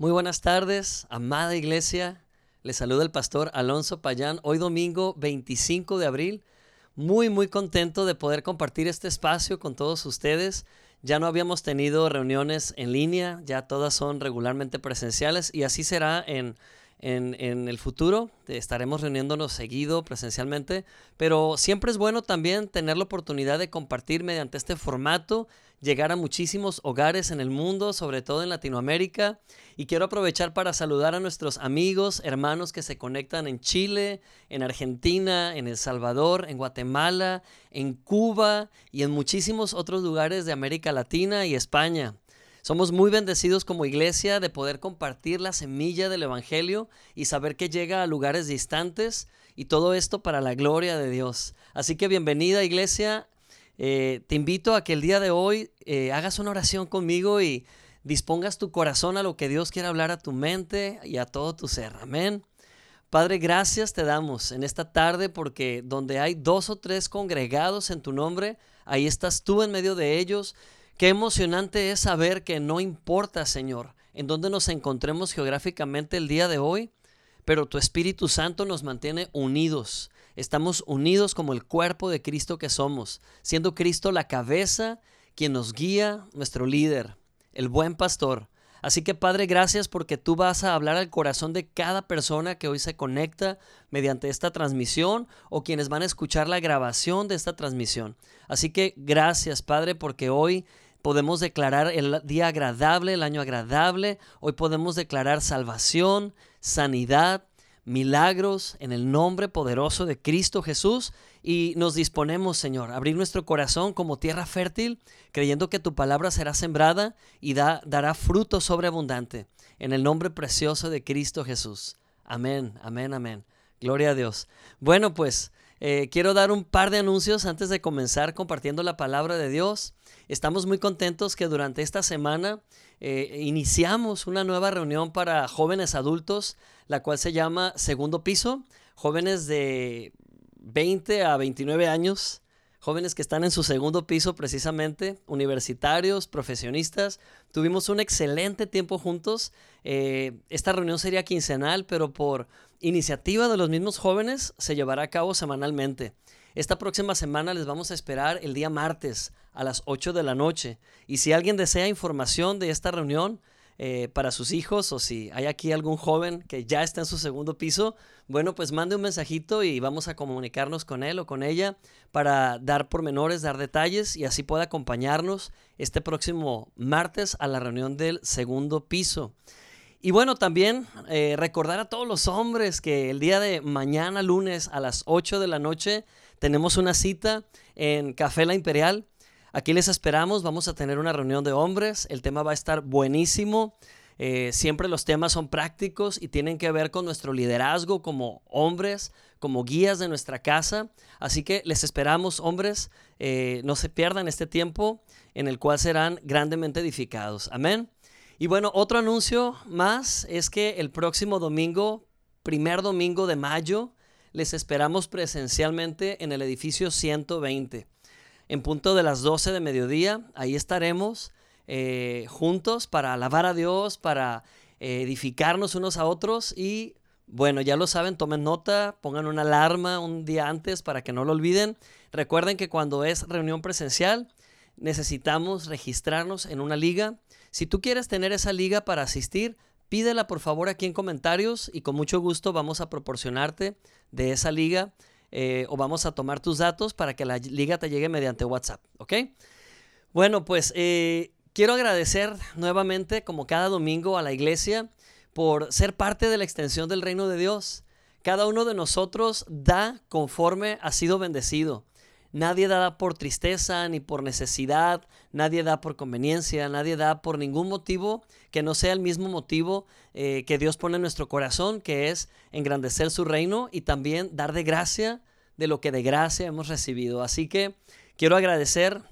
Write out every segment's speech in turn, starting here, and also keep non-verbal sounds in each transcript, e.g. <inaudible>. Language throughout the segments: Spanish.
Muy buenas tardes, amada iglesia. Les saluda el pastor Alonso Payán. Hoy domingo 25 de abril. Muy, muy contento de poder compartir este espacio con todos ustedes. Ya no habíamos tenido reuniones en línea, ya todas son regularmente presenciales y así será en en, el futuro. Estaremos reuniéndonos seguido presencialmente, pero siempre es bueno también tener la oportunidad de compartir mediante este formato, llegar a muchísimos hogares en el mundo, sobre todo en Latinoamérica. Y quiero aprovechar para saludar a nuestros amigos, hermanos que se conectan en Chile, en Argentina, en El Salvador, en Guatemala, en Cuba y en muchísimos otros lugares de América Latina y España. Somos muy bendecidos como iglesia de poder compartir la semilla del Evangelio y saber que llega a lugares distantes y todo esto para la gloria de Dios. Así que bienvenida iglesia. Eh, te invito a que el día de hoy eh, hagas una oración conmigo y dispongas tu corazón a lo que Dios quiere hablar a tu mente y a todo tu ser. Amén. Padre, gracias te damos en esta tarde porque donde hay dos o tres congregados en tu nombre, ahí estás tú en medio de ellos. Qué emocionante es saber que no importa, Señor, en dónde nos encontremos geográficamente el día de hoy, pero tu Espíritu Santo nos mantiene unidos. Estamos unidos como el cuerpo de Cristo que somos, siendo Cristo la cabeza, quien nos guía, nuestro líder, el buen pastor. Así que Padre, gracias porque tú vas a hablar al corazón de cada persona que hoy se conecta mediante esta transmisión o quienes van a escuchar la grabación de esta transmisión. Así que gracias Padre porque hoy podemos declarar el día agradable, el año agradable. Hoy podemos declarar salvación, sanidad, milagros en el nombre poderoso de Cristo Jesús y nos disponemos, Señor, a abrir nuestro corazón como tierra fértil, creyendo que tu palabra será sembrada y dará fruto sobreabundante en el nombre precioso de Cristo Jesús. Amén, amén, amén. Gloria a Dios. Bueno, pues eh, quiero dar un par de anuncios antes de comenzar compartiendo la palabra de Dios. Estamos muy contentos que durante esta semana eh, iniciamos una nueva reunión para jóvenes adultos, la cual se llama Segundo Piso, jóvenes de 20 a 29 años jóvenes que están en su segundo piso precisamente, universitarios, profesionistas. Tuvimos un excelente tiempo juntos. Eh, esta reunión sería quincenal, pero por iniciativa de los mismos jóvenes se llevará a cabo semanalmente. Esta próxima semana les vamos a esperar el día martes a las 8 de la noche. Y si alguien desea información de esta reunión, eh, para sus hijos o si hay aquí algún joven que ya está en su segundo piso, bueno, pues mande un mensajito y vamos a comunicarnos con él o con ella para dar pormenores, dar detalles y así pueda acompañarnos este próximo martes a la reunión del segundo piso. Y bueno, también eh, recordar a todos los hombres que el día de mañana, lunes, a las 8 de la noche, tenemos una cita en Café La Imperial. Aquí les esperamos, vamos a tener una reunión de hombres, el tema va a estar buenísimo. Eh, siempre los temas son prácticos y tienen que ver con nuestro liderazgo como hombres, como guías de nuestra casa. Así que les esperamos, hombres, eh, no se pierdan este tiempo en el cual serán grandemente edificados. Amén. Y bueno, otro anuncio más es que el próximo domingo, primer domingo de mayo, les esperamos presencialmente en el edificio 120 en punto de las 12 de mediodía. Ahí estaremos eh, juntos para alabar a Dios, para eh, edificarnos unos a otros y bueno, ya lo saben, tomen nota, pongan una alarma un día antes para que no lo olviden. Recuerden que cuando es reunión presencial necesitamos registrarnos en una liga. Si tú quieres tener esa liga para asistir, pídela por favor aquí en comentarios y con mucho gusto vamos a proporcionarte de esa liga eh, o vamos a tomar tus datos para que la liga te llegue mediante WhatsApp, ¿ok? Bueno, pues eh, quiero agradecer nuevamente, como cada domingo, a la iglesia por ser parte de la extensión del reino de Dios. Cada uno de nosotros da conforme ha sido bendecido. Nadie da por tristeza ni por necesidad, nadie da por conveniencia, nadie da por ningún motivo que no sea el mismo motivo eh, que Dios pone en nuestro corazón, que es engrandecer su reino y también dar de gracia de lo que de gracia hemos recibido. Así que quiero agradecer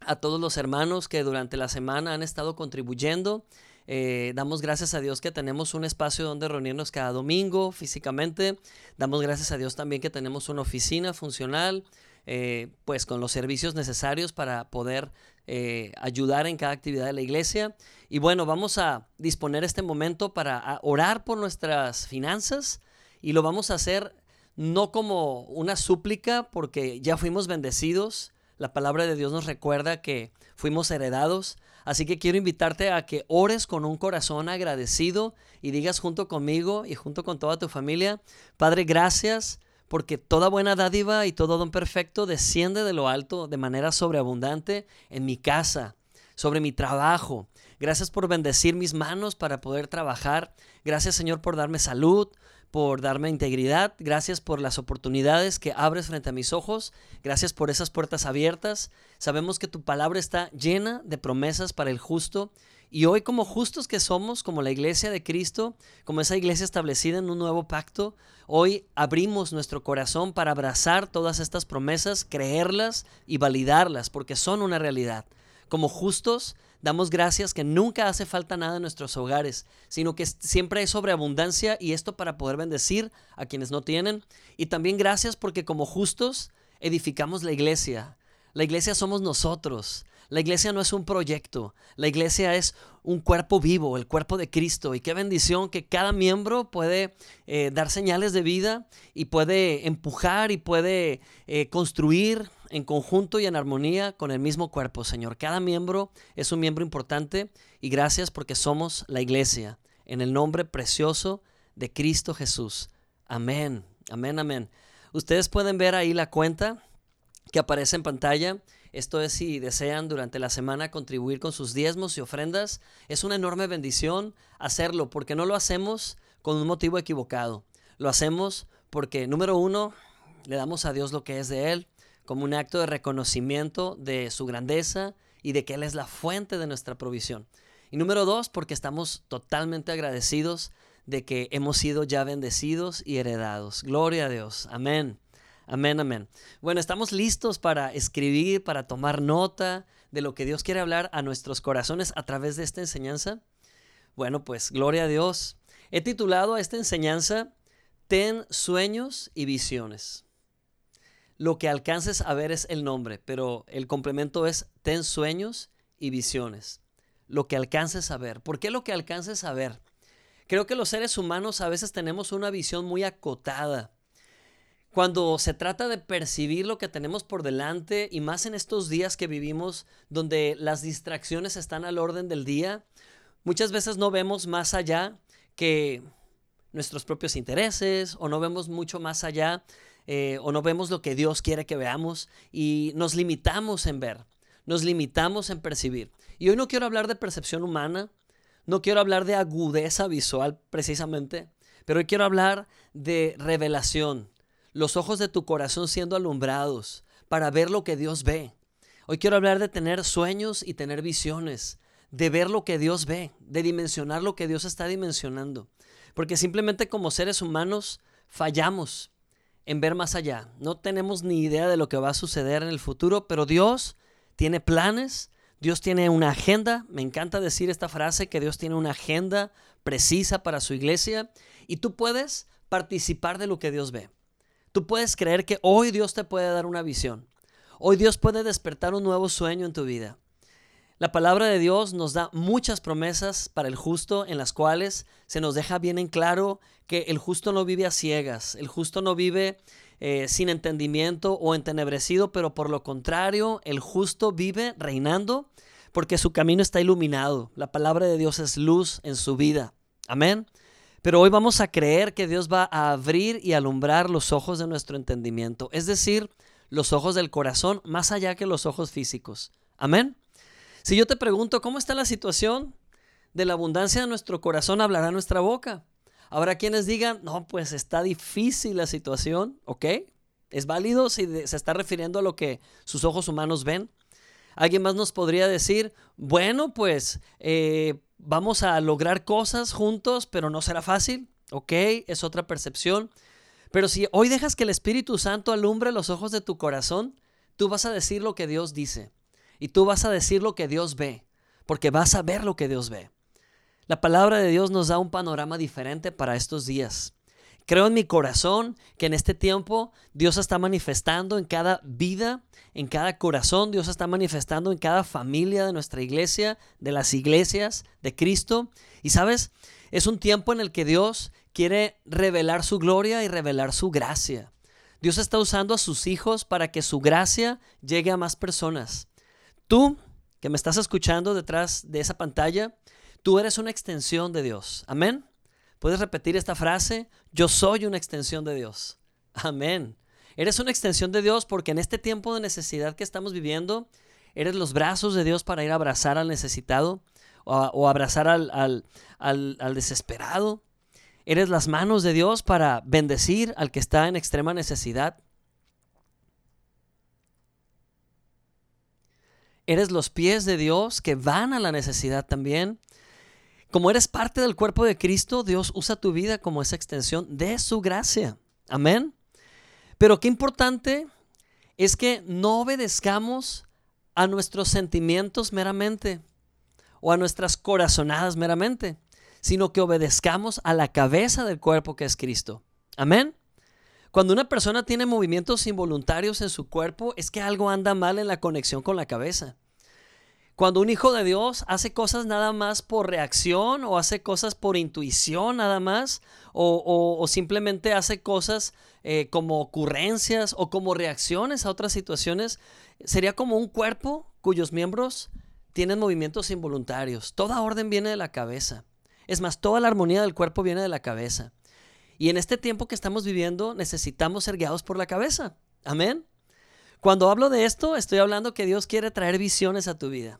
a todos los hermanos que durante la semana han estado contribuyendo. Eh, damos gracias a Dios que tenemos un espacio donde reunirnos cada domingo físicamente. Damos gracias a Dios también que tenemos una oficina funcional. Eh, pues con los servicios necesarios para poder eh, ayudar en cada actividad de la iglesia. Y bueno, vamos a disponer este momento para orar por nuestras finanzas y lo vamos a hacer no como una súplica porque ya fuimos bendecidos. La palabra de Dios nos recuerda que fuimos heredados. Así que quiero invitarte a que ores con un corazón agradecido y digas junto conmigo y junto con toda tu familia, Padre, gracias porque toda buena dádiva y todo don perfecto desciende de lo alto de manera sobreabundante en mi casa, sobre mi trabajo. Gracias por bendecir mis manos para poder trabajar. Gracias Señor por darme salud, por darme integridad, gracias por las oportunidades que abres frente a mis ojos, gracias por esas puertas abiertas. Sabemos que tu palabra está llena de promesas para el justo y hoy como justos que somos, como la iglesia de Cristo, como esa iglesia establecida en un nuevo pacto, hoy abrimos nuestro corazón para abrazar todas estas promesas, creerlas y validarlas, porque son una realidad. Como justos, damos gracias que nunca hace falta nada en nuestros hogares, sino que siempre hay sobreabundancia y esto para poder bendecir a quienes no tienen. Y también gracias porque como justos edificamos la iglesia. La iglesia somos nosotros. La iglesia no es un proyecto, la iglesia es un cuerpo vivo, el cuerpo de Cristo. Y qué bendición que cada miembro puede eh, dar señales de vida y puede empujar y puede eh, construir en conjunto y en armonía con el mismo cuerpo, Señor. Cada miembro es un miembro importante y gracias porque somos la iglesia. En el nombre precioso de Cristo Jesús. Amén, amén, amén. Ustedes pueden ver ahí la cuenta que aparece en pantalla. Esto es si desean durante la semana contribuir con sus diezmos y ofrendas. Es una enorme bendición hacerlo porque no lo hacemos con un motivo equivocado. Lo hacemos porque, número uno, le damos a Dios lo que es de Él como un acto de reconocimiento de su grandeza y de que Él es la fuente de nuestra provisión. Y número dos, porque estamos totalmente agradecidos de que hemos sido ya bendecidos y heredados. Gloria a Dios. Amén. Amén, amén. Bueno, estamos listos para escribir, para tomar nota de lo que Dios quiere hablar a nuestros corazones a través de esta enseñanza. Bueno, pues gloria a Dios. He titulado a esta enseñanza Ten sueños y visiones. Lo que alcances a ver es el nombre, pero el complemento es Ten sueños y visiones. Lo que alcances a ver. ¿Por qué lo que alcances a ver? Creo que los seres humanos a veces tenemos una visión muy acotada cuando se trata de percibir lo que tenemos por delante y más en estos días que vivimos donde las distracciones están al orden del día, muchas veces no vemos más allá que nuestros propios intereses o no vemos mucho más allá eh, o no vemos lo que Dios quiere que veamos y nos limitamos en ver, nos limitamos en percibir. Y hoy no quiero hablar de percepción humana, no quiero hablar de agudeza visual precisamente, pero hoy quiero hablar de revelación, los ojos de tu corazón siendo alumbrados para ver lo que Dios ve. Hoy quiero hablar de tener sueños y tener visiones, de ver lo que Dios ve, de dimensionar lo que Dios está dimensionando. Porque simplemente como seres humanos fallamos en ver más allá. No tenemos ni idea de lo que va a suceder en el futuro, pero Dios tiene planes, Dios tiene una agenda. Me encanta decir esta frase, que Dios tiene una agenda precisa para su iglesia y tú puedes participar de lo que Dios ve. Tú puedes creer que hoy Dios te puede dar una visión. Hoy Dios puede despertar un nuevo sueño en tu vida. La palabra de Dios nos da muchas promesas para el justo en las cuales se nos deja bien en claro que el justo no vive a ciegas, el justo no vive eh, sin entendimiento o entenebrecido, pero por lo contrario, el justo vive reinando porque su camino está iluminado. La palabra de Dios es luz en su vida. Amén. Pero hoy vamos a creer que Dios va a abrir y alumbrar los ojos de nuestro entendimiento, es decir, los ojos del corazón, más allá que los ojos físicos. Amén. Si yo te pregunto, ¿cómo está la situación? De la abundancia de nuestro corazón hablará nuestra boca. Habrá quienes digan, no, pues está difícil la situación, ¿ok? Es válido si se está refiriendo a lo que sus ojos humanos ven. Alguien más nos podría decir, bueno, pues eh, vamos a lograr cosas juntos, pero no será fácil, ¿ok? Es otra percepción. Pero si hoy dejas que el Espíritu Santo alumbre los ojos de tu corazón, tú vas a decir lo que Dios dice y tú vas a decir lo que Dios ve, porque vas a ver lo que Dios ve. La palabra de Dios nos da un panorama diferente para estos días. Creo en mi corazón que en este tiempo Dios está manifestando en cada vida, en cada corazón, Dios está manifestando en cada familia de nuestra iglesia, de las iglesias de Cristo. Y sabes, es un tiempo en el que Dios quiere revelar su gloria y revelar su gracia. Dios está usando a sus hijos para que su gracia llegue a más personas. Tú, que me estás escuchando detrás de esa pantalla, tú eres una extensión de Dios. Amén. ¿Puedes repetir esta frase? Yo soy una extensión de Dios. Amén. Eres una extensión de Dios porque en este tiempo de necesidad que estamos viviendo, eres los brazos de Dios para ir a abrazar al necesitado o, abrazar al, al desesperado. Eres las manos de Dios para bendecir al que está en extrema necesidad. Eres los pies de Dios que van a la necesidad también. Como eres parte del cuerpo de Cristo, Dios usa tu vida como esa extensión de su gracia. Amén. Pero qué importante es que no obedezcamos a nuestros sentimientos meramente o a nuestras corazonadas meramente, sino que obedezcamos a la cabeza del cuerpo que es Cristo. Amén. Cuando una persona tiene movimientos involuntarios en su cuerpo, es que algo anda mal en la conexión con la cabeza. Cuando un hijo de Dios hace cosas nada más por reacción o hace cosas por intuición nada más o, simplemente hace cosas eh, como ocurrencias o como reacciones a otras situaciones, sería como un cuerpo cuyos miembros tienen movimientos involuntarios. Toda orden viene de la cabeza. Es más, toda la armonía del cuerpo viene de la cabeza. Y en este tiempo que estamos viviendo necesitamos ser guiados por la cabeza. Amén. Cuando hablo de esto, estoy hablando que Dios quiere traer visiones a tu vida.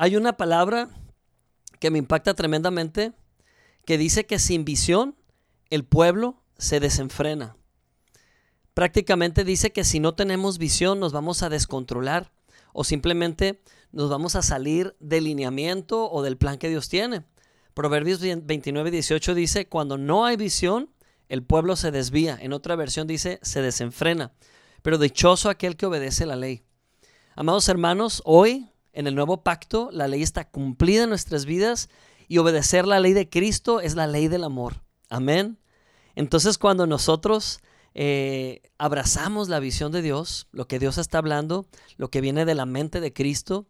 Hay una palabra que me impacta tremendamente que dice que sin visión el pueblo se desenfrena. Prácticamente dice que si no tenemos visión nos vamos a descontrolar o simplemente nos vamos a salir del lineamiento o del plan que Dios tiene. Proverbios 29, 18 dice, cuando no hay visión, el pueblo se desvía. En otra versión dice, se desenfrena. Pero dichoso aquel que obedece la ley. Amados hermanos, hoy en el nuevo pacto, la ley está cumplida en nuestras vidas y obedecer la ley de Cristo es la ley del amor. Amén. Entonces cuando nosotros eh, abrazamos la visión de Dios, lo que Dios está hablando, lo que viene de la mente de Cristo,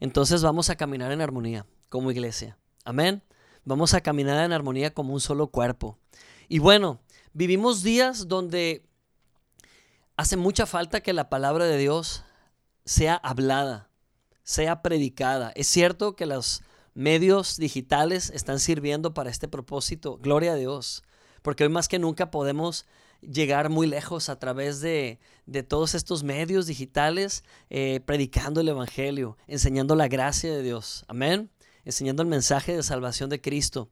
entonces vamos a caminar en armonía como iglesia. Amén. Vamos a caminar en armonía como un solo cuerpo. Y bueno, vivimos días donde hace mucha falta que la palabra de Dios sea hablada sea predicada. Es cierto que los medios digitales están sirviendo para este propósito, gloria a Dios, porque hoy más que nunca podemos llegar muy lejos a través de, todos estos medios digitales, eh, predicando el Evangelio, enseñando la gracia de Dios, amén, enseñando el mensaje de salvación de Cristo.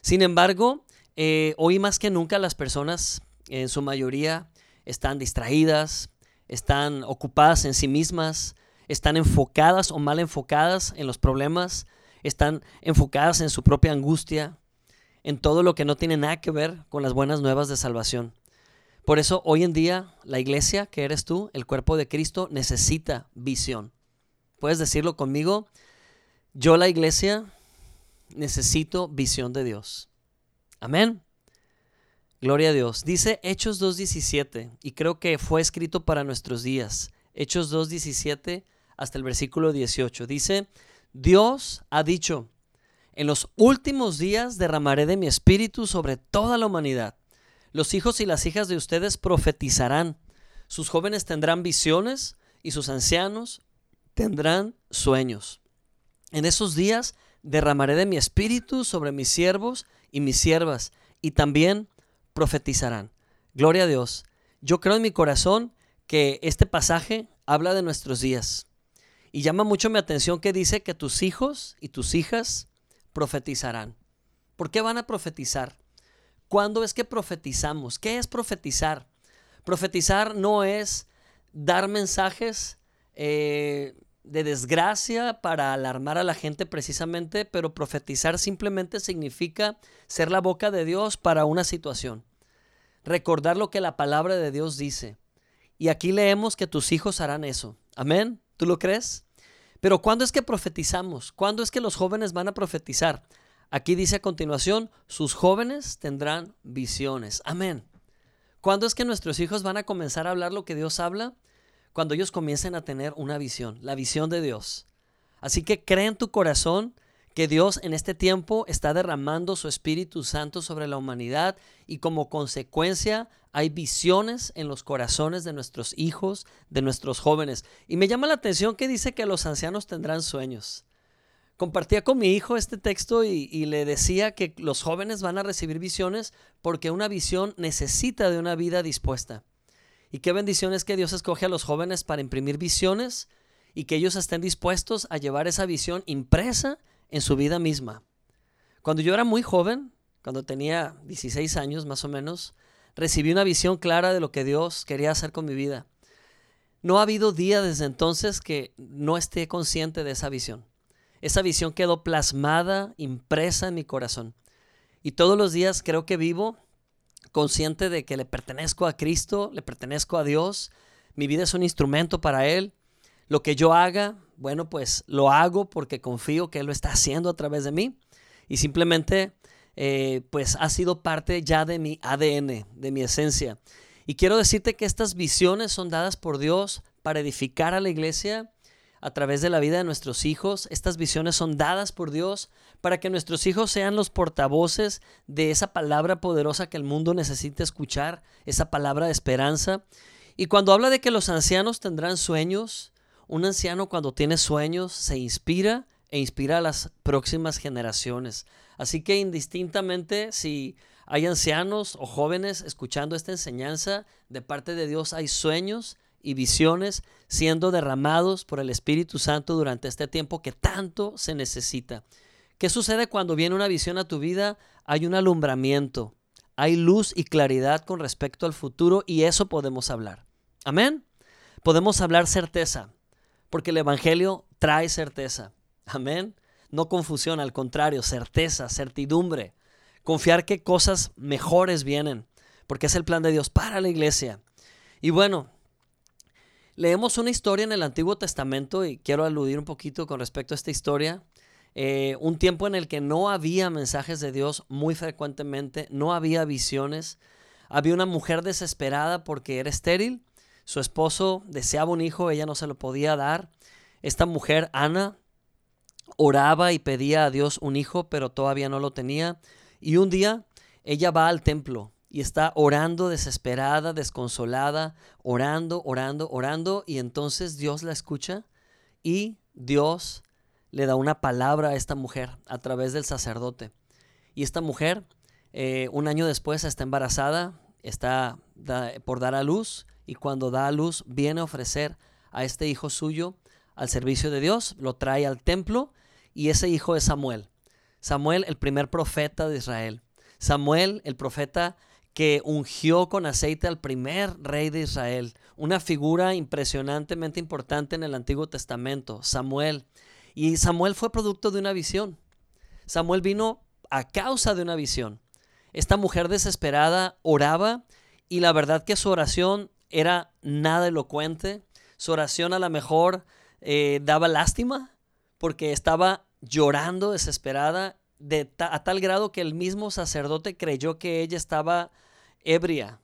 Sin embargo, eh, hoy más que nunca las personas, en su mayoría, están distraídas, están ocupadas en sí mismas, están enfocadas o mal enfocadas en los problemas, están enfocadas en su propia angustia, en todo lo que no tiene nada que ver con las buenas nuevas de salvación. Por eso hoy en día la iglesia, que eres tú, el cuerpo de Cristo, necesita visión. ¿Puedes decirlo conmigo? Yo la iglesia necesito visión de Dios. Amén. Gloria a Dios. Dice Hechos 2.17 y creo que fue escrito para nuestros días. Hechos 2.17 hasta el versículo 18. Dice, Dios ha dicho, en los últimos días derramaré de mi espíritu sobre toda la humanidad. Los hijos y las hijas de ustedes profetizarán. Sus jóvenes tendrán visiones y sus ancianos tendrán sueños. En esos días derramaré de mi espíritu sobre mis siervos y mis siervas, y también profetizarán. Gloria a Dios. Yo creo en mi corazón que este pasaje habla de nuestros días. Y llama mucho mi atención que dice que tus hijos y tus hijas profetizarán. ¿Por qué van a profetizar? ¿Cuándo es que profetizamos? ¿Qué es profetizar? Profetizar no es dar mensajes eh, de desgracia para alarmar a la gente precisamente, pero profetizar simplemente significa ser la boca de Dios para una situación. Recordar lo que la palabra de Dios dice. Y aquí leemos que tus hijos harán eso. Amén. ¿Tú lo crees? Pero ¿cuándo es que profetizamos? ¿Cuándo es que los jóvenes van a profetizar? Aquí dice a continuación, sus jóvenes tendrán visiones. Amén. ¿Cuándo es que nuestros hijos van a comenzar a hablar lo que Dios habla? Cuando ellos comiencen a tener una visión, la visión de Dios. Así que cree en tu corazón que Dios en este tiempo está derramando su Espíritu Santo sobre la humanidad y como consecuencia hay visiones en los corazones de nuestros hijos, de nuestros jóvenes. Y me llama la atención que dice que los ancianos tendrán sueños. Compartía con mi hijo este texto y, le decía que los jóvenes van a recibir visiones porque una visión necesita de una vida dispuesta. Y qué bendición es que Dios escoge a los jóvenes para imprimir visiones y que ellos estén dispuestos a llevar esa visión impresa en su vida misma. Cuando yo era muy joven, cuando tenía 16 años más o menos, recibí una visión clara de lo que Dios quería hacer con mi vida. No ha habido día desde entonces que no esté consciente de esa visión. Esa visión quedó plasmada, impresa en mi corazón. Y todos los días creo que vivo consciente de que le pertenezco a Cristo, le pertenezco a Dios, mi vida es un instrumento para Él. Lo que yo haga, bueno, pues lo hago porque confío que Él lo está haciendo a través de mí y simplemente eh, pues ha sido parte ya de mi ADN, de mi esencia. Y quiero decirte que estas visiones son dadas por Dios para edificar a la iglesia a través de la vida de nuestros hijos. Estas visiones son dadas por Dios para que nuestros hijos sean los portavoces de esa palabra poderosa que el mundo necesita escuchar, esa palabra de esperanza. Y cuando habla de que los ancianos tendrán sueños, un anciano cuando tiene sueños se inspira e inspira a las próximas generaciones. Así que indistintamente si hay ancianos o jóvenes escuchando esta enseñanza, de parte de Dios hay sueños y visiones siendo derramados por el Espíritu Santo durante este tiempo que tanto se necesita. ¿Qué sucede cuando viene una visión a tu vida? Hay un alumbramiento, hay luz y claridad con respecto al futuro y eso podemos hablar. Amén. Podemos hablar certeza porque el Evangelio trae certeza. Amén. No confusión, al contrario, certeza, certidumbre. Confiar que cosas mejores vienen, porque es el plan de Dios para la iglesia. Y bueno, leemos una historia en el Antiguo Testamento y quiero aludir un poquito con respecto a esta historia. Eh, un tiempo en el que no había mensajes de Dios muy frecuentemente, no había visiones. Había una mujer desesperada porque era estéril su esposo deseaba un hijo, ella no se lo podía dar. Esta mujer, Ana, oraba y pedía a Dios un hijo, pero todavía no lo tenía. Y un día ella va al templo y está orando desesperada, desconsolada, orando, orando, orando, y entonces Dios la escucha y Dios le da una palabra a esta mujer a través del sacerdote. Y esta mujer, eh, un año después, está embarazada, está por dar a luz y cuando da a luz viene a ofrecer a este hijo suyo al servicio de Dios, lo trae al templo y ese hijo es Samuel. Samuel, el primer profeta de Israel. Samuel, el profeta que ungió con aceite al primer rey de Israel, una figura impresionantemente importante en el Antiguo Testamento, Samuel. Y Samuel fue producto de una visión. Samuel vino a causa de una visión. Esta mujer desesperada oraba y la verdad que su oración era nada elocuente. Su oración a lo mejor eh, daba lástima porque estaba llorando desesperada de a tal grado que el mismo sacerdote creyó que ella estaba ebria.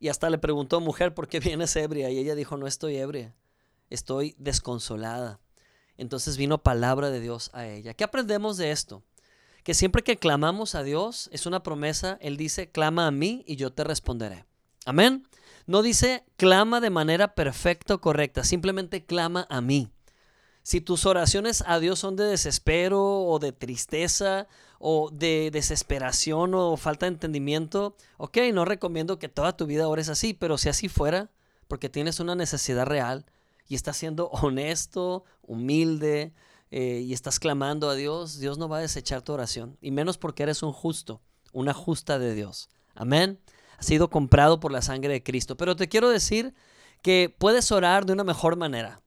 Y hasta le preguntó, mujer, ¿por qué <laughs> vienes ebria? Y ella dijo, no estoy ebria, estoy desconsolada. Entonces vino palabra de Dios a ella. ¿Qué aprendemos de esto? Que siempre que clamamos a Dios, es una promesa, Él dice, clama a mí y yo te responderé. Amén. No dice clama de manera perfecta o correcta, simplemente clama a mí. Si tus oraciones a Dios son de desespero o de tristeza o de desesperación o falta de entendimiento, ok, no recomiendo que toda tu vida ores así, pero si así fuera, porque tienes una necesidad real y estás siendo <laughs> honesto, humilde eh, y estás clamando a Dios, Dios no va a desechar tu oración, y menos porque eres un justo, una justa de Dios. Amén ha sido comprado por la sangre de Cristo. Pero te quiero decir que puedes orar de una mejor manera.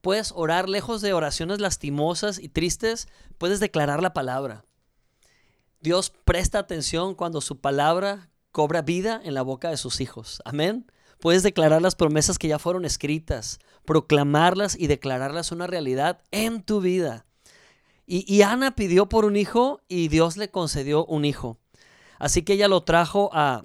Puedes orar lejos de oraciones lastimosas y tristes, puedes declarar la palabra. Dios presta atención cuando su palabra cobra vida en la boca de sus hijos. Amén. Puedes declarar las promesas que ya fueron escritas, proclamarlas y declararlas una realidad en tu vida. Y, y Ana pidió por un hijo y Dios le concedió un hijo. Así que ella lo trajo a,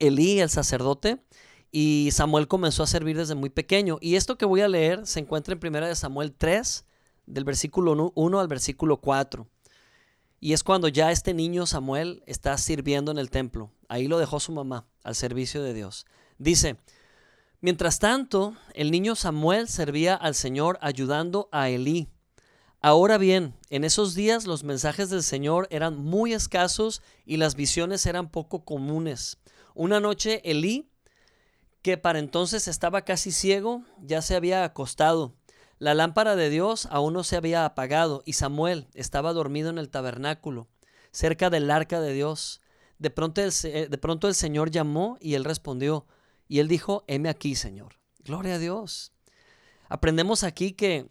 Elí, el sacerdote, y Samuel comenzó a servir desde muy pequeño. Y esto que voy a leer se encuentra en 1 Samuel 3, del versículo 1 al versículo 4. Y es cuando ya este niño Samuel está sirviendo en el templo. Ahí lo dejó su mamá al servicio de Dios. Dice, mientras tanto, el niño Samuel servía al Señor ayudando a Elí. Ahora bien, en esos días los mensajes del Señor eran muy escasos y las visiones eran poco comunes. Una noche Elí, que para entonces estaba casi ciego, ya se había acostado la lámpara de Dios aún no se había apagado y Samuel estaba dormido en el tabernáculo, cerca del arca de Dios. De pronto, el, de pronto el Señor llamó y él respondió, y él dijo, heme aquí, Señor. Gloria a Dios. Aprendemos aquí que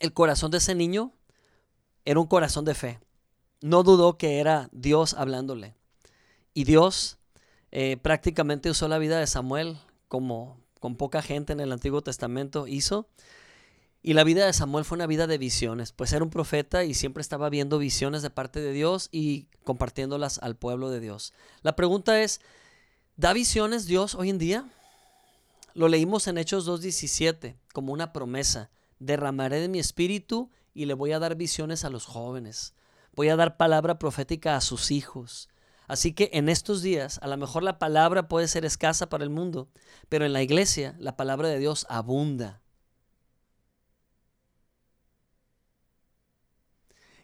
el corazón de ese niño era un corazón de fe. No dudó que era Dios hablándole. Y Dios eh, prácticamente usó la vida de Samuel como con poca gente en el Antiguo Testamento hizo y la vida de Samuel fue una vida de visiones, pues era un profeta y siempre estaba viendo visiones de parte de Dios y compartiéndolas al pueblo de Dios. La pregunta es, ¿da visiones Dios hoy en día? Lo leímos en Hechos 2.17 como una promesa. Derramaré de mi espíritu y le voy a dar visiones a los jóvenes. Voy a dar palabra profética a sus hijos. Así que en estos días, a lo mejor la palabra puede ser escasa para el mundo, pero en la iglesia la palabra de Dios abunda.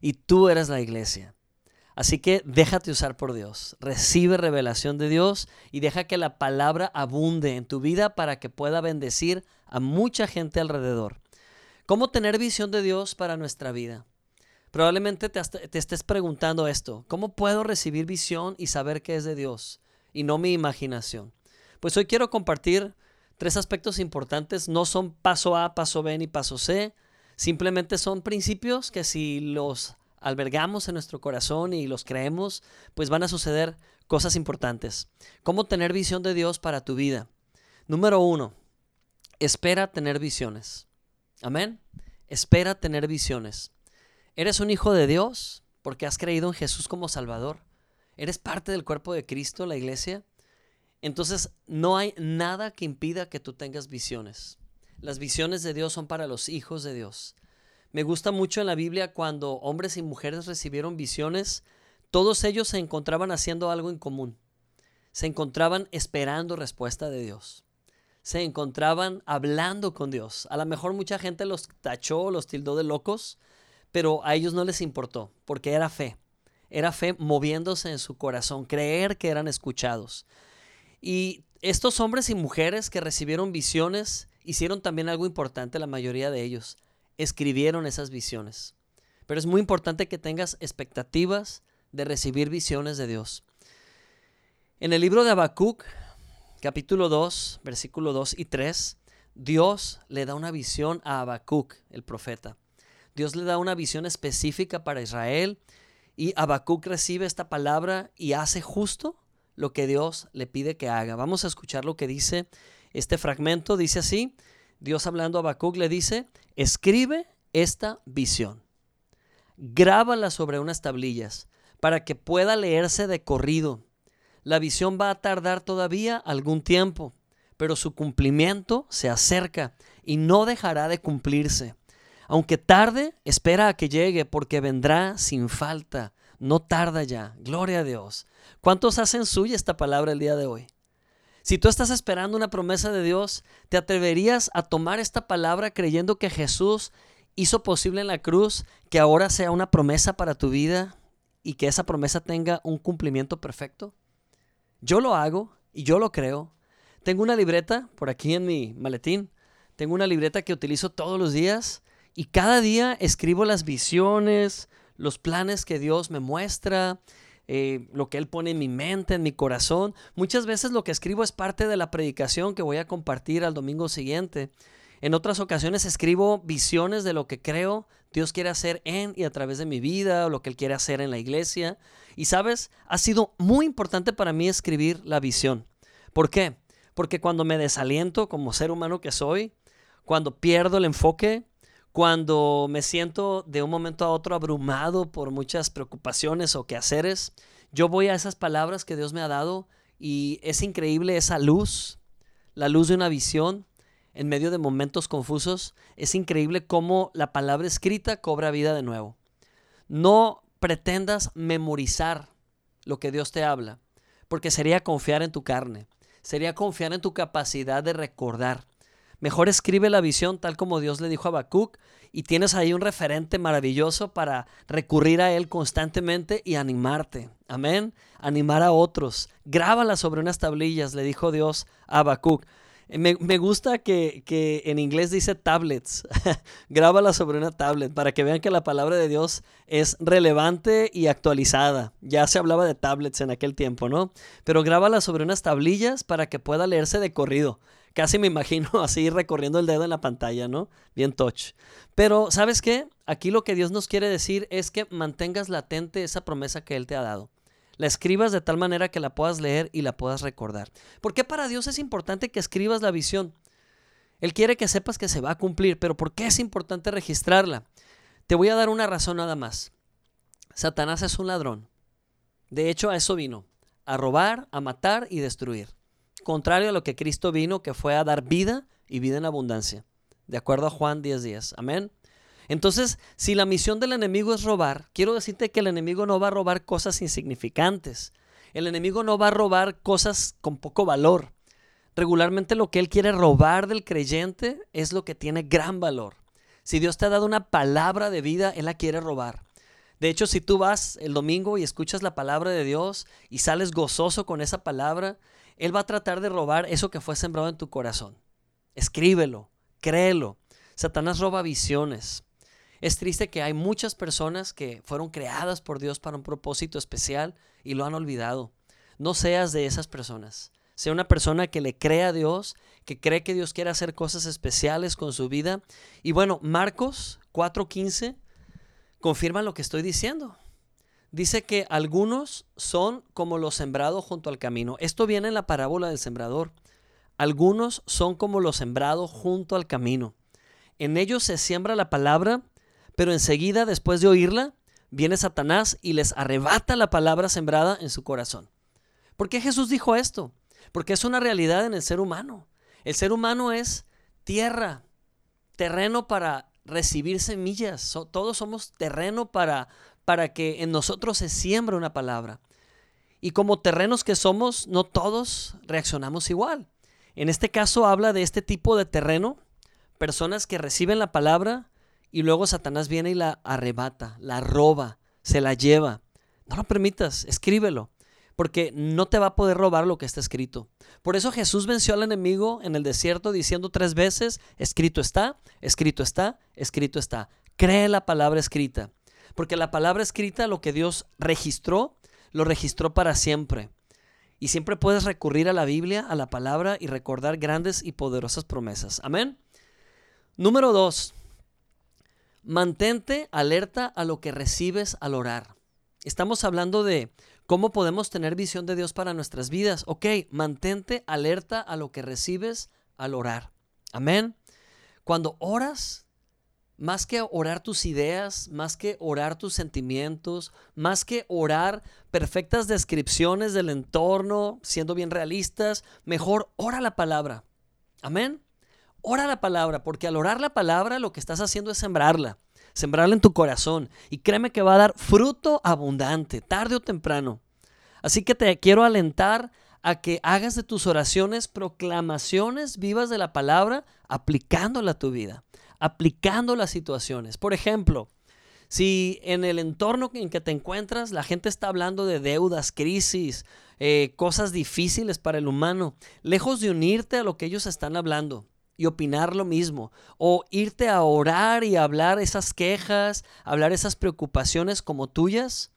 y tú eres la iglesia. Así que déjate usar por Dios, recibe revelación de Dios y deja que la palabra abunde en tu vida para que pueda bendecir a mucha gente alrededor. ¿Cómo tener visión de Dios para nuestra vida? Probablemente te, estés preguntando esto, ¿cómo puedo recibir visión y saber que es de Dios y no mi imaginación? Pues hoy quiero compartir tres aspectos importantes, no son paso A, paso B ni paso C, Simplemente son principios que si los albergamos en nuestro corazón y los creemos, pues van a suceder cosas importantes. ¿Cómo tener visión de Dios para tu vida? Número uno, espera tener visiones. Amén. Espera tener visiones. ¿Eres un hijo de Dios porque has creído en Jesús como Salvador? ¿Eres parte del cuerpo de Cristo, la iglesia? Entonces no hay nada que impida que tú tengas visiones. Las visiones de Dios son para los hijos de Dios. Me gusta mucho en la Biblia cuando hombres y mujeres recibieron visiones, todos ellos se encontraban haciendo algo en común. Se encontraban esperando respuesta de Dios. Se encontraban hablando con Dios. A lo mejor mucha gente los tachó, los tildó de locos, pero a ellos no les importó, porque era fe. Era fe moviéndose en su corazón, creer que eran escuchados. Y estos hombres y mujeres que recibieron visiones hicieron también algo importante la mayoría de ellos. Escribieron esas visiones. Pero es muy importante que tengas expectativas de recibir visiones de Dios. En el libro de Habacuc, capítulo 2, versículo 2 y 3, Dios le da una visión a Habacuc, el profeta. Dios le da una visión específica para Israel y Habacuc recibe esta palabra y hace justo lo que Dios le pide que haga. Vamos a escuchar lo que dice este fragmento dice así, Dios hablando a Habacuc le dice, escribe esta visión, grábala sobre unas tablillas para que pueda leerse de corrido. La visión va a tardar todavía algún tiempo, pero su cumplimiento se acerca y no dejará de cumplirse. Aunque tarde, espera a que llegue, porque vendrá sin falta. No tarda ya. Gloria a Dios. ¿Cuántos hacen suya esta palabra el día de hoy? Si tú estás esperando una promesa de Dios, ¿te atreverías a tomar esta palabra creyendo que Jesús hizo posible en la cruz que ahora sea una promesa para tu vida y que esa promesa tenga un cumplimiento perfecto? Yo lo hago y yo lo creo. Tengo una libreta por aquí en mi maletín. Tengo una libreta que utilizo todos los días y cada día escribo las visiones, los planes que Dios me muestra, eh, lo que Él pone en mi mente, en mi corazón. Muchas veces lo que escribo es parte de la predicación que voy a compartir al domingo siguiente. En otras ocasiones escribo visiones de lo que creo Dios quiere hacer en y a través de mi vida, o lo que Él quiere hacer en la iglesia. Y sabes, ha sido muy importante para mí escribir la visión. ¿Por qué? Porque cuando me desaliento como ser humano que soy, cuando pierdo el enfoque, cuando me siento de un momento a otro abrumado por muchas preocupaciones o quehaceres, yo voy a esas palabras que Dios me ha dado y es increíble esa luz, la luz de una visión en medio de momentos confusos. Es increíble cómo la palabra escrita cobra vida de nuevo. No pretendas memorizar lo que Dios te habla, porque sería confiar en tu carne, sería confiar en tu capacidad de recordar. Mejor escribe la visión tal como Dios le dijo a Habacuc y tienes ahí un referente maravilloso para recurrir a él constantemente y animarte. Amén. Animar a otros. Grábala sobre unas tablillas, le dijo Dios a Habacuc. Me, gusta que, que, en inglés dice tablets. <laughs> Grábala sobre una tablet para que vean que la palabra de Dios es relevante y actualizada. Ya se hablaba de tablets en aquel tiempo, ¿no? Pero grábala sobre unas tablillas para que pueda leerse de corrido. Casi me imagino <laughs> así recorriendo el dedo en la pantalla, ¿no? Bien touch. Pero, ¿sabes qué? Aquí lo que Dios nos quiere decir es que mantengas latente esa promesa que Él te ha dado. La escribas de tal manera que la puedas leer y la puedas recordar. ¿Por qué para Dios es importante que escribas la visión? Él quiere que sepas que se va a cumplir, pero ¿por qué es importante registrarla? Te voy a dar una razón nada más. Satanás es un ladrón. De hecho, a eso vino, a robar, a matar y destruir contrario a lo que Cristo vino, que fue a dar vida y vida en abundancia. De acuerdo a Juan 10:10. 10. Amén. Entonces, si la misión del enemigo es robar, quiero decirte que el enemigo no va a robar cosas insignificantes. El enemigo no va a robar cosas con poco valor. Regularmente lo que él quiere robar del creyente es lo que tiene gran valor. Si Dios te ha dado una palabra de vida, Él la quiere robar. De hecho, si tú vas el domingo y escuchas la palabra de Dios y sales gozoso con esa palabra, él va a tratar de robar eso que fue sembrado en tu corazón. Escríbelo, créelo. Satanás roba visiones. Es triste que hay muchas personas que fueron creadas por Dios para un propósito especial y lo han olvidado. No seas de esas personas. Sea una persona que le crea a Dios, que cree que Dios quiere hacer cosas especiales con su vida. Y bueno, Marcos 4:15 confirma lo que estoy diciendo dice que algunos son como los sembrados junto al camino. Esto viene en la parábola del sembrador. Algunos son como los sembrados junto al camino. En ellos se siembra la palabra, pero enseguida, después de oírla, viene Satanás y les arrebata la palabra sembrada en su corazón. ¿Por qué Jesús dijo esto? Porque es una realidad en el ser humano. El ser humano es tierra, terreno para recibir semillas. todos somos terreno para, para que en nosotros se siembre una palabra. Y como terrenos que somos, no todos reaccionamos igual. En este caso habla de este tipo de terreno, personas que reciben la palabra y luego Satanás viene y la arrebata, la roba, se la lleva. No lo permitas, escríbelo, porque no te va a poder robar lo que está escrito. Por eso Jesús venció al enemigo en el desierto diciendo tres veces, escrito está, escrito está, escrito está. Cree la palabra escrita. Porque la palabra escrita, lo que Dios registró, lo registró para siempre. Y siempre puedes recurrir a la Biblia, a la palabra y recordar grandes y poderosas promesas. Amén. Número dos, mantente alerta a lo que recibes al orar. Estamos hablando de cómo podemos tener visión de Dios para nuestras vidas. Ok, mantente alerta a lo que recibes al orar. Amén. Cuando oras, más que orar tus ideas, más que orar tus sentimientos, más que orar perfectas descripciones del entorno, siendo bien realistas, mejor ora la palabra. Amén. Ora la palabra, porque al orar la palabra lo que estás haciendo es sembrarla, sembrarla en tu corazón. Y créeme que va a dar fruto abundante, tarde o temprano. Así que te quiero alentar a que hagas de tus oraciones proclamaciones vivas de la palabra, aplicándola a tu vida aplicando las situaciones. Por ejemplo, si en el entorno en que te encuentras la gente está hablando de deudas, crisis, eh, cosas difíciles para el humano, lejos de unirte a lo que ellos están hablando y opinar lo mismo, o irte a orar y hablar esas quejas, hablar esas preocupaciones como tuyas,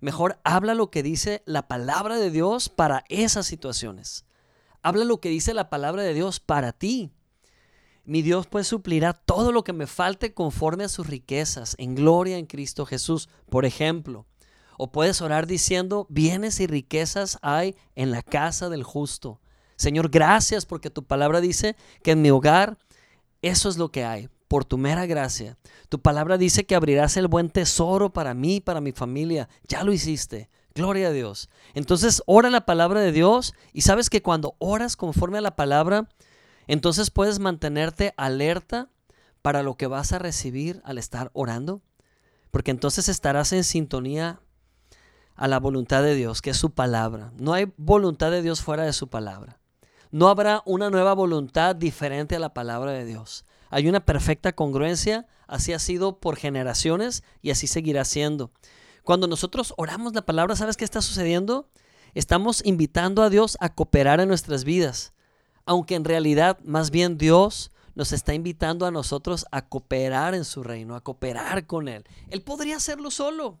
mejor habla lo que dice la palabra de Dios para esas situaciones. Habla lo que dice la palabra de Dios para ti. Mi Dios pues suplirá todo lo que me falte conforme a sus riquezas en gloria en Cristo Jesús. Por ejemplo, o puedes orar diciendo, bienes y riquezas hay en la casa del justo. Señor, gracias porque tu palabra dice que en mi hogar eso es lo que hay, por tu mera gracia. Tu palabra dice que abrirás el buen tesoro para mí, para mi familia. Ya lo hiciste. Gloria a Dios. Entonces, ora la palabra de Dios y sabes que cuando oras conforme a la palabra, entonces puedes mantenerte alerta para lo que vas a recibir al estar orando, porque entonces estarás en sintonía a la voluntad de Dios, que es su palabra. No hay voluntad de Dios fuera de su palabra. No habrá una nueva voluntad diferente a la palabra de Dios. Hay una perfecta congruencia, así ha sido por generaciones y así seguirá siendo. Cuando nosotros oramos la palabra, ¿sabes qué está sucediendo? Estamos invitando a Dios a cooperar en nuestras vidas, aunque en realidad más bien Dios nos está invitando a nosotros a cooperar en su reino, a cooperar con Él. Él podría hacerlo solo,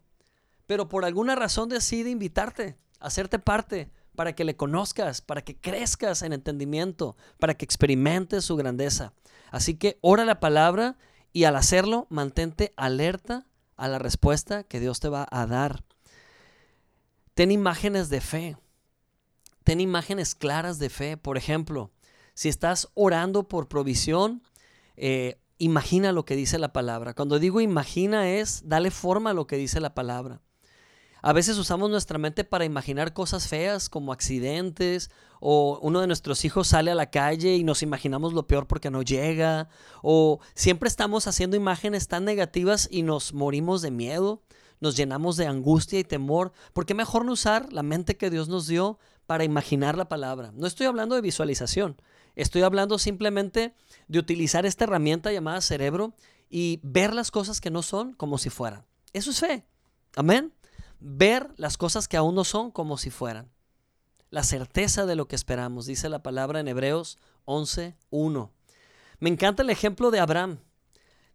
pero por alguna razón decide invitarte, hacerte parte, para que le conozcas, para que crezcas en entendimiento, para que experimentes su grandeza. Así que ora la palabra y al hacerlo mantente alerta a la respuesta que Dios te va a dar. Ten imágenes de fe. Ten imágenes claras de fe. Por ejemplo, si estás orando por provisión, eh, imagina lo que dice la palabra. Cuando digo imagina es, dale forma a lo que dice la palabra. A veces usamos nuestra mente para imaginar cosas feas como accidentes o uno de nuestros hijos sale a la calle y nos imaginamos lo peor porque no llega o siempre estamos haciendo imágenes tan negativas y nos morimos de miedo, nos llenamos de angustia y temor. ¿Por qué mejor no usar la mente que Dios nos dio para imaginar la palabra? No estoy hablando de visualización, estoy hablando simplemente de utilizar esta herramienta llamada cerebro y ver las cosas que no son como si fueran. Eso es fe. Amén ver las cosas que aún no son como si fueran. La certeza de lo que esperamos, dice la palabra en Hebreos 11.1. Me encanta el ejemplo de Abraham.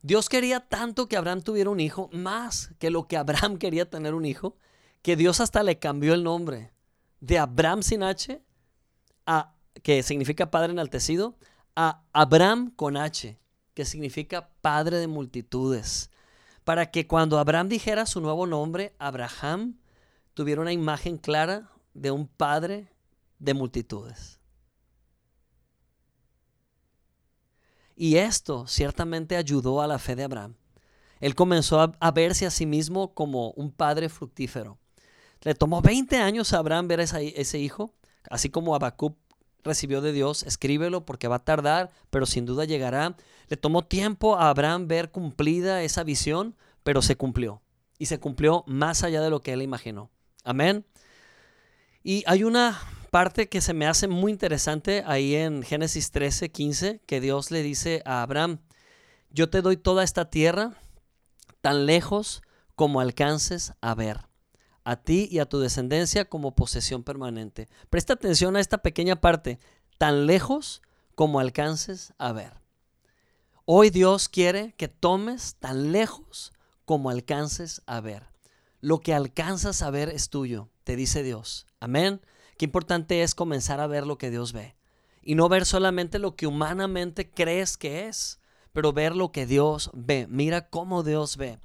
Dios quería tanto que Abraham tuviera un hijo, más que lo que Abraham quería tener un hijo, que Dios hasta le cambió el nombre de Abraham sin H, a, que significa padre enaltecido, a Abraham con H, que significa padre de multitudes para que cuando Abraham dijera su nuevo nombre, Abraham, tuviera una imagen clara de un padre de multitudes. Y esto ciertamente ayudó a la fe de Abraham. Él comenzó a, verse a sí mismo como un padre fructífero. Le tomó 20 años a Abraham ver a ese, hijo, así como Habacuc recibió de Dios, escríbelo porque va a tardar, pero sin duda llegará. Le tomó tiempo a Abraham ver cumplida esa visión, pero se cumplió. Y se cumplió más allá de lo que él imaginó. Amén. Y hay una parte que se me hace muy interesante ahí en Génesis 13, 15, que Dios le dice a Abraham, yo te doy toda esta tierra tan lejos como alcances a ver a ti y a tu descendencia como posesión permanente. Presta atención a esta pequeña parte, tan lejos como alcances a ver. Hoy Dios quiere que tomes tan lejos como alcances a ver. Lo que alcanzas a ver es tuyo, te dice Dios. Amén. Qué importante es comenzar a ver lo que Dios ve. Y no ver solamente lo que humanamente crees que es, pero ver lo que Dios ve. Mira cómo Dios ve.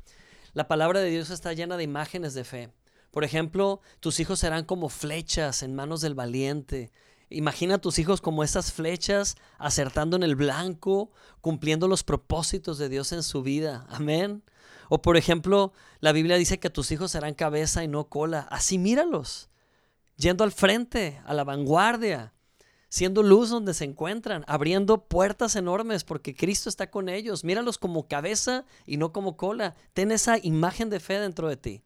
La palabra de Dios está llena de imágenes de fe. Por ejemplo, tus hijos serán como flechas en manos del valiente. Imagina a tus hijos como esas flechas acertando en el blanco, cumpliendo los propósitos de Dios en su vida. Amén. O por ejemplo, la Biblia dice que tus hijos serán cabeza y no cola. Así míralos, yendo al frente, a la vanguardia, siendo luz donde se encuentran, abriendo puertas enormes porque Cristo está con ellos. Míralos como cabeza y no como cola. Ten esa imagen de fe dentro de ti.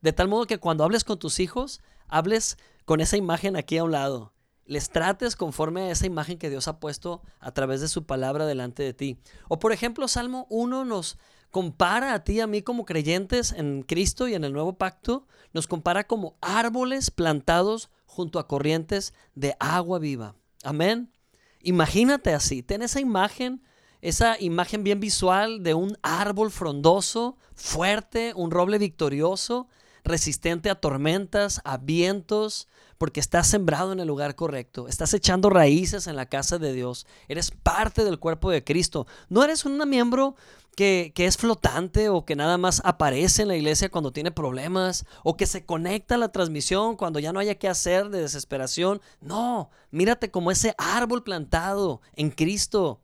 De tal modo que cuando hables con tus hijos, hables con esa imagen aquí a un lado. Les trates conforme a esa imagen que Dios ha puesto a través de su palabra delante de ti. O por ejemplo, Salmo 1 nos compara a ti y a mí como creyentes en Cristo y en el nuevo pacto, nos compara como árboles plantados junto a corrientes de agua viva. Amén. Imagínate así, ten esa imagen, esa imagen bien visual de un árbol frondoso, fuerte, un roble victorioso, resistente a tormentas, a vientos, porque estás sembrado en el lugar correcto, estás echando raíces en la casa de Dios, eres parte del cuerpo de Cristo, no eres un miembro que, que, es flotante o que nada más aparece en la iglesia cuando tiene problemas o que se conecta a la transmisión cuando ya no haya que hacer de desesperación, no, mírate como ese árbol plantado en Cristo,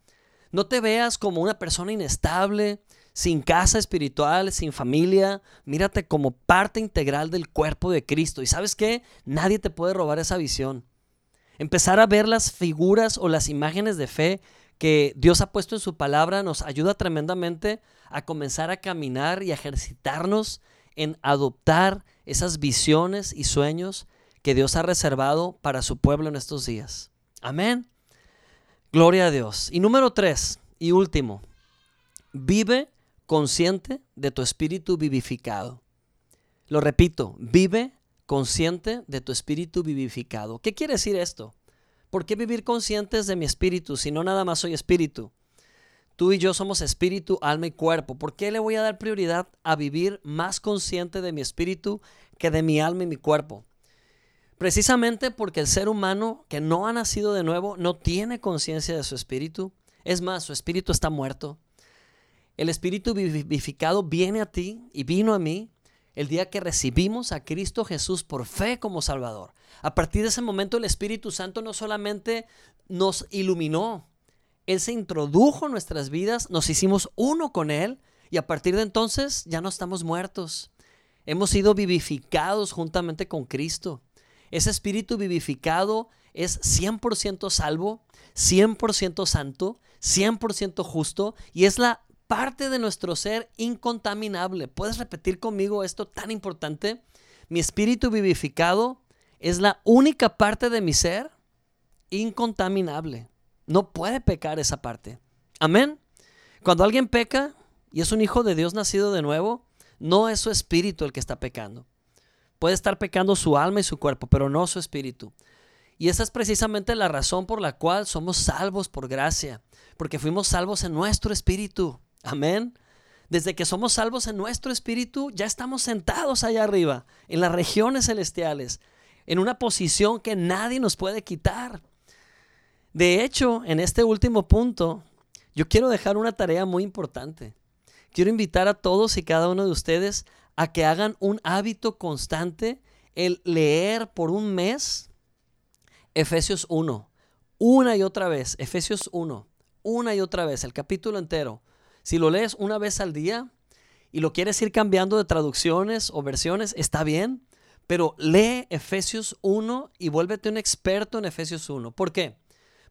no te veas como una persona inestable, sin casa espiritual, sin familia. Mírate como parte integral del cuerpo de Cristo. ¿Y sabes qué? Nadie te puede robar esa visión. Empezar a ver las figuras o las imágenes de fe que Dios ha puesto en su palabra nos ayuda tremendamente a comenzar a caminar y a ejercitarnos en adoptar esas visiones y sueños que Dios ha reservado para su pueblo en estos días. Amén. Gloria a Dios. Y número tres y último, vive consciente de tu espíritu vivificado. Lo repito, vive consciente de tu espíritu vivificado. ¿Qué quiere decir esto? ¿Por qué vivir conscientes de mi espíritu si no nada más soy espíritu? Tú y yo somos espíritu, alma y cuerpo. ¿Por qué le voy a dar prioridad a vivir más consciente de mi espíritu que de mi alma y mi cuerpo? Precisamente porque el ser humano que no ha nacido de nuevo no tiene conciencia de su espíritu. Es más, su espíritu está muerto. El espíritu vivificado viene a ti y vino a mí el día que recibimos a Cristo Jesús por fe como Salvador. A partir de ese momento el Espíritu Santo no solamente nos iluminó, Él se introdujo en nuestras vidas, nos hicimos uno con Él y a partir de entonces ya no estamos muertos. Hemos sido vivificados juntamente con Cristo. Ese Espíritu vivificado es 100% salvo, 100% santo, 100% justo y es la parte de nuestro ser incontaminable. ¿Puedes repetir conmigo esto tan importante? Mi espíritu vivificado es la única parte de mi ser incontaminable. No puede pecar esa parte. Amén. Cuando alguien peca y es un hijo de Dios nacido de nuevo, no es su espíritu el que está pecando. Puede estar pecando su alma y su cuerpo, pero no su espíritu. Y esa es precisamente la razón por la cual somos salvos por gracia, porque fuimos salvos en nuestro espíritu. Amén. Desde que somos salvos en nuestro espíritu, ya estamos sentados allá arriba, en las regiones celestiales, en una posición que nadie nos puede quitar. De hecho, en este último punto, yo quiero dejar una tarea muy importante. Quiero invitar a todos y cada uno de ustedes a que hagan un hábito constante el leer por un mes Efesios 1, una y otra vez, Efesios 1, una y otra vez, el capítulo entero si lo lees una vez al día y lo quieres ir cambiando de traducciones o versiones, está bien, pero lee Efesios 1 y vuélvete un experto en Efesios 1. ¿Por qué?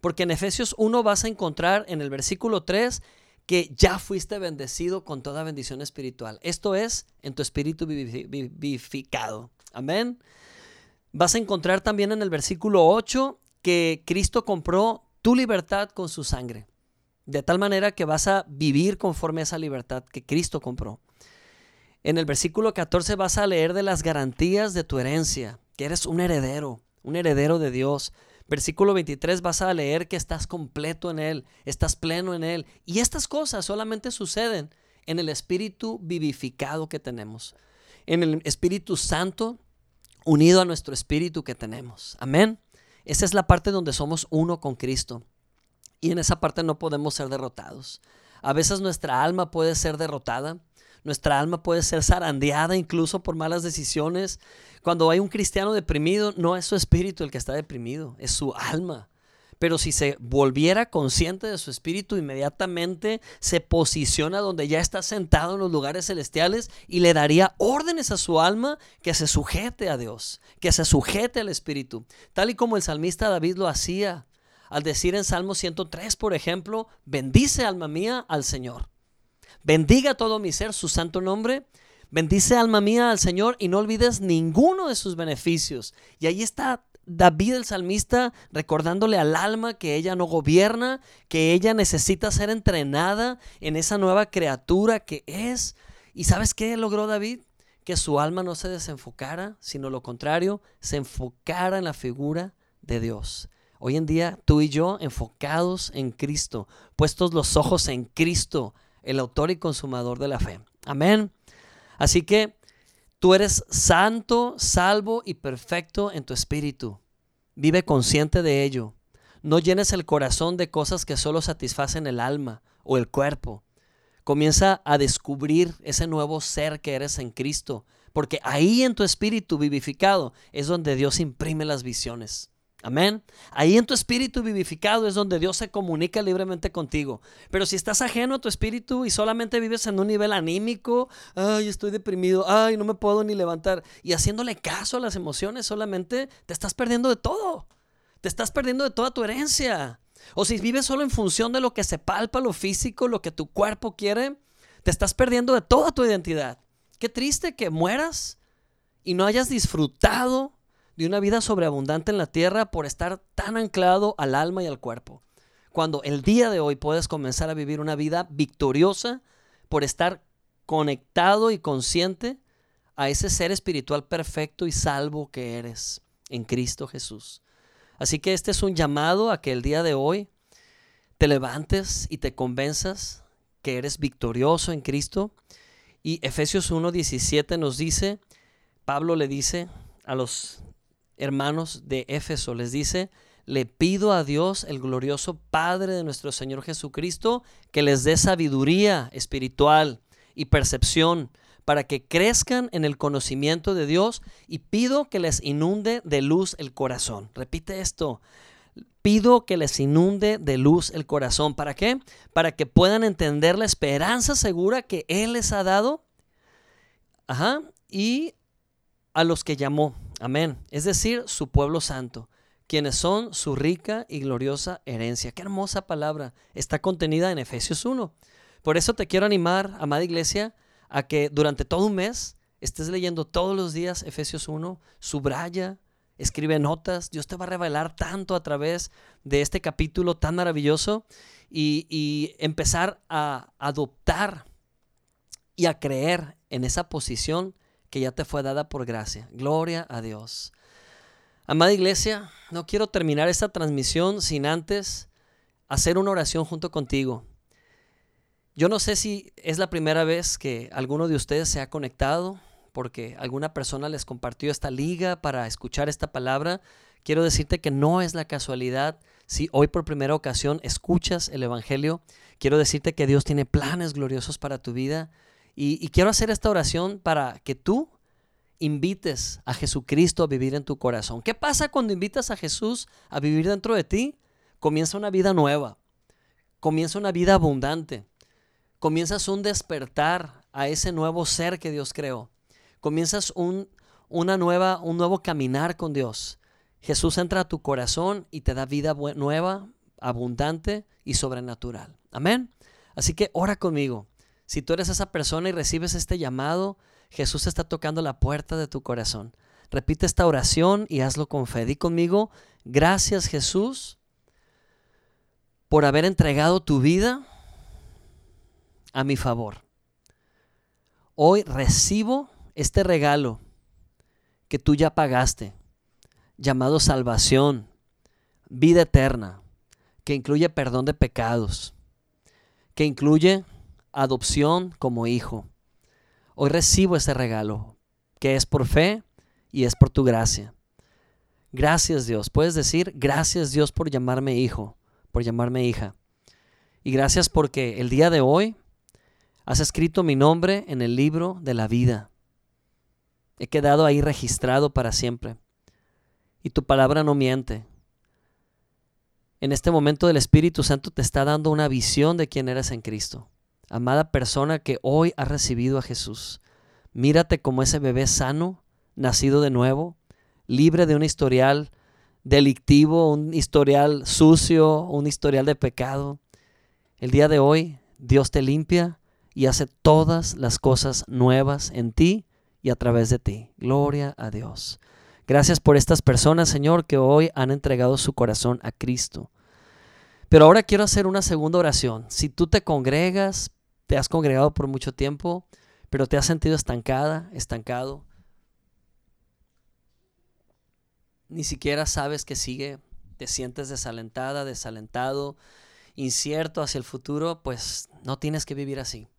Porque en Efesios 1 vas a encontrar en el versículo 3 que ya fuiste bendecido con toda bendición espiritual. Esto es en tu espíritu vivificado. Amén. Vas a encontrar también en el versículo 8 que Cristo compró tu libertad con su sangre. De tal manera que vas a vivir conforme a esa libertad que Cristo compró. En el versículo 14 vas a leer de las garantías de tu herencia, que eres un heredero, un heredero de Dios. Versículo 23 vas a leer que estás completo en Él, estás pleno en Él. Y estas cosas solamente suceden en el Espíritu vivificado que tenemos, en el Espíritu Santo unido a nuestro Espíritu que tenemos. Amén. Esa es la parte donde somos uno con Cristo. Y en esa parte no podemos ser derrotados. A veces nuestra alma puede ser derrotada, nuestra alma puede ser zarandeada incluso por malas decisiones. Cuando hay un cristiano deprimido, no es su espíritu el que está deprimido, es su alma. Pero si se volviera consciente de su espíritu, inmediatamente se posiciona donde ya está sentado en los lugares celestiales y le daría órdenes a su alma que se sujete a Dios, que se sujete al espíritu, tal y como el salmista David lo hacía al decir en Salmo 103, por ejemplo, bendice alma mía al Señor. Bendiga todo mi ser su santo nombre. Bendice alma mía al Señor y no olvides ninguno de sus beneficios. Y ahí está David el salmista recordándole al alma que ella no gobierna, que ella necesita ser entrenada en esa nueva criatura que es. ¿Y sabes qué logró David? Que su alma no se desenfocara, sino lo contrario, se enfocara en la figura de Dios. Hoy en día tú y yo enfocados en Cristo, puestos los ojos en Cristo, el autor y consumador de la fe. Amén. Así que tú eres santo, salvo y perfecto en tu espíritu. Vive consciente de ello. No llenes el corazón de cosas que solo satisfacen el alma o el cuerpo. Comienza a descubrir ese nuevo ser que eres en Cristo, porque ahí en tu espíritu vivificado es donde Dios imprime las visiones. Amén. Ahí en tu espíritu vivificado es donde Dios se comunica libremente contigo. Pero si estás ajeno a tu espíritu y solamente vives en un nivel anímico, ay, estoy deprimido, ay, no me puedo ni levantar, y haciéndole caso a las emociones, solamente te estás perdiendo de todo. Te estás perdiendo de toda tu herencia. O si vives solo en función de lo que se palpa, lo físico, lo que tu cuerpo quiere, te estás perdiendo de toda tu identidad. Qué triste que mueras y no hayas disfrutado de una vida sobreabundante en la tierra por estar tan anclado al alma y al cuerpo. Cuando el día de hoy puedes comenzar a vivir una vida victoriosa por estar conectado y consciente a ese ser espiritual perfecto y salvo que eres en Cristo Jesús. Así que este es un llamado a que el día de hoy te levantes y te convenzas que eres victorioso en Cristo. Y Efesios 1.17 nos dice, Pablo le dice a los hermanos de Éfeso, les dice, le pido a Dios, el glorioso Padre de nuestro Señor Jesucristo, que les dé sabiduría espiritual y percepción para que crezcan en el conocimiento de Dios y pido que les inunde de luz el corazón. Repite esto. Pido que les inunde de luz el corazón. ¿Para qué? Para que puedan entender la esperanza segura que Él les ha dado. Ajá. Y a los que llamó Amén. Es decir, su pueblo santo, quienes son su rica y gloriosa herencia. Qué hermosa palabra está contenida en Efesios 1. Por eso te quiero animar, amada iglesia, a que durante todo un mes estés leyendo todos los días Efesios 1, subraya, escribe notas. Dios te va a revelar tanto a través de este capítulo tan maravilloso y, y empezar a adoptar y a creer en esa posición que ya te fue dada por gracia. Gloria a Dios. Amada iglesia, no quiero terminar esta transmisión sin antes hacer una oración junto contigo. Yo no sé si es la primera vez que alguno de ustedes se ha conectado porque alguna persona les compartió esta liga para escuchar esta palabra. Quiero decirte que no es la casualidad si hoy por primera ocasión escuchas el Evangelio. Quiero decirte que Dios tiene planes gloriosos para tu vida y, quiero hacer esta oración para que tú invites a Jesucristo a vivir en tu corazón. ¿Qué pasa cuando invitas a Jesús a vivir dentro de ti? Comienza una vida nueva, comienza una vida abundante, comienzas un despertar a ese nuevo ser que Dios creó, comienzas un, una nueva, un nuevo caminar con Dios. Jesús entra a tu corazón y te da vida nueva, abundante y sobrenatural. Amén. Así que ora conmigo. Si tú eres esa persona y recibes este llamado, Jesús está tocando la puerta de tu corazón. Repite esta oración y hazlo con fe. Di conmigo, gracias Jesús por haber entregado tu vida a mi favor. Hoy recibo este regalo que tú ya pagaste, llamado salvación, vida eterna, que incluye perdón de pecados, que incluye adopción como hijo. Hoy recibo ese regalo, que es por fe y es por tu gracia. Gracias Dios. Puedes decir, gracias Dios por llamarme hijo, por llamarme hija. Y gracias porque el día de hoy has escrito mi nombre en el libro de la vida. He quedado ahí registrado para siempre. Y tu palabra no miente. En este momento el Espíritu Santo te está dando una visión de quién eres en Cristo amada persona que hoy ha recibido a Jesús. Mírate como ese bebé sano, nacido de nuevo, libre de un historial delictivo, un historial sucio, un historial de pecado. El día de hoy Dios te limpia y hace todas las cosas nuevas en ti y a través de ti. Gloria a Dios. Gracias por estas personas, Señor, que hoy han entregado su corazón a Cristo. Pero ahora quiero hacer una segunda oración. Si tú te congregas, te has congregado por mucho tiempo, pero te has sentido estancada, estancado. Ni siquiera sabes que sigue, te sientes desalentada, desalentado, incierto hacia el futuro, pues no tienes que vivir así.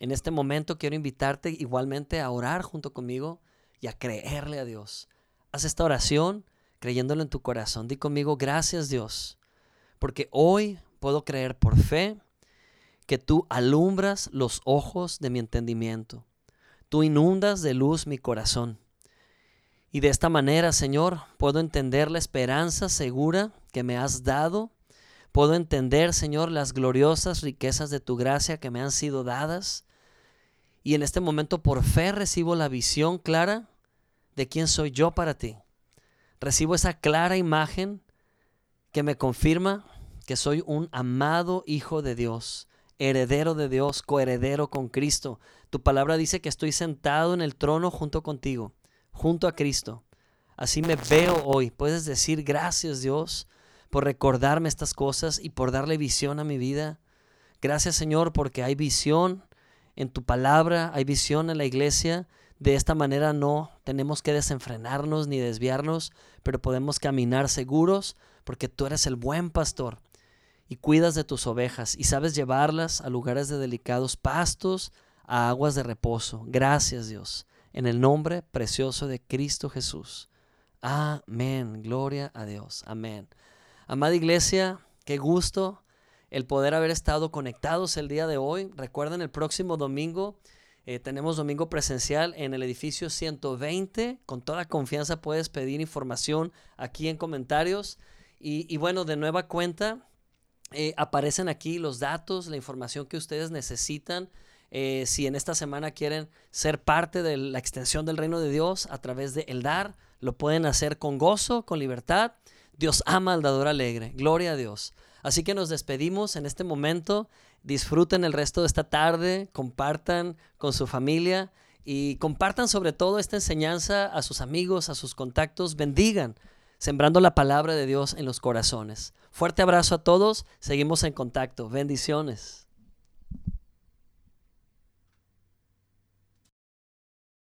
En este momento quiero invitarte igualmente a orar junto conmigo y a creerle a Dios. Haz esta oración creyéndolo en tu corazón. Di conmigo, gracias Dios, porque hoy puedo creer por fe que tú alumbras los ojos de mi entendimiento. Tú inundas de luz mi corazón. Y de esta manera, Señor, puedo entender la esperanza segura que me has dado. Puedo entender, Señor, las gloriosas riquezas de tu gracia que me han sido dadas. Y en este momento por fe recibo la visión clara de quién soy yo para ti. Recibo esa clara imagen que me confirma que soy un amado hijo de Dios, heredero de Dios, coheredero con Cristo. Tu palabra dice que estoy sentado en el trono junto contigo, junto a Cristo. Así me veo hoy. Puedes decir gracias Dios por recordarme estas cosas y por darle visión a mi vida. Gracias Señor porque hay visión en tu palabra, hay visión en la iglesia. De esta manera no tenemos que desenfrenarnos ni desviarnos, pero podemos caminar seguros porque tú eres el buen pastor y cuidas de tus ovejas y sabes llevarlas a lugares de delicados pastos, a aguas de reposo. Gracias Dios, en el nombre precioso de Cristo Jesús. Amén, gloria a Dios, amén. Amada iglesia, qué gusto el poder haber estado conectados el día de hoy. Recuerden, el próximo domingo eh, tenemos domingo presencial en el edificio 120. Con toda confianza puedes pedir información aquí en comentarios. Y, y bueno, de nueva cuenta, eh, aparecen aquí los datos, la información que ustedes necesitan. Eh, si en esta semana quieren ser parte de la extensión del reino de Dios a través de el dar, lo pueden hacer con gozo, con libertad. Dios ama al dador alegre. Gloria a Dios. Así que nos despedimos en este momento. Disfruten el resto de esta tarde, compartan con su familia y compartan sobre todo esta enseñanza a sus amigos, a sus contactos. Bendigan sembrando la palabra de Dios en los corazones. Fuerte abrazo a todos, seguimos en contacto. Bendiciones.